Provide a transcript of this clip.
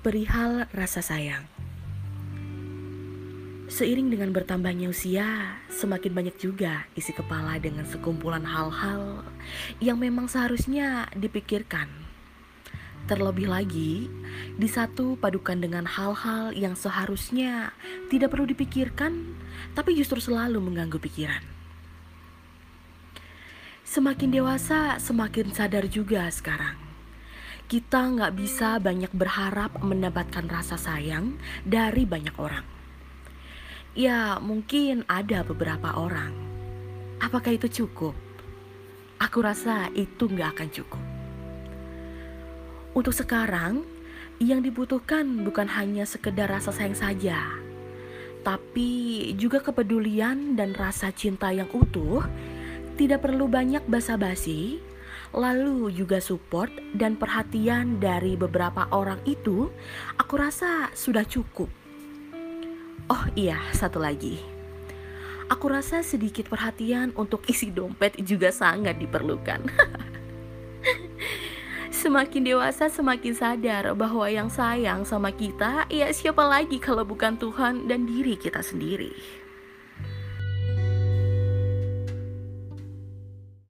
perihal rasa sayang. Seiring dengan bertambahnya usia, semakin banyak juga isi kepala dengan sekumpulan hal-hal yang memang seharusnya dipikirkan. Terlebih lagi, di satu padukan dengan hal-hal yang seharusnya tidak perlu dipikirkan, tapi justru selalu mengganggu pikiran. Semakin dewasa, semakin sadar juga sekarang. Kita nggak bisa banyak berharap mendapatkan rasa sayang dari banyak orang. Ya, mungkin ada beberapa orang. Apakah itu cukup? Aku rasa itu nggak akan cukup. Untuk sekarang, yang dibutuhkan bukan hanya sekedar rasa sayang saja, tapi juga kepedulian dan rasa cinta yang utuh. Tidak perlu banyak basa-basi, lalu juga support dan perhatian dari beberapa orang itu, aku rasa sudah cukup. Oh iya, satu lagi. Aku rasa sedikit perhatian untuk isi dompet juga sangat diperlukan. semakin dewasa semakin sadar bahwa yang sayang sama kita ya siapa lagi kalau bukan Tuhan dan diri kita sendiri.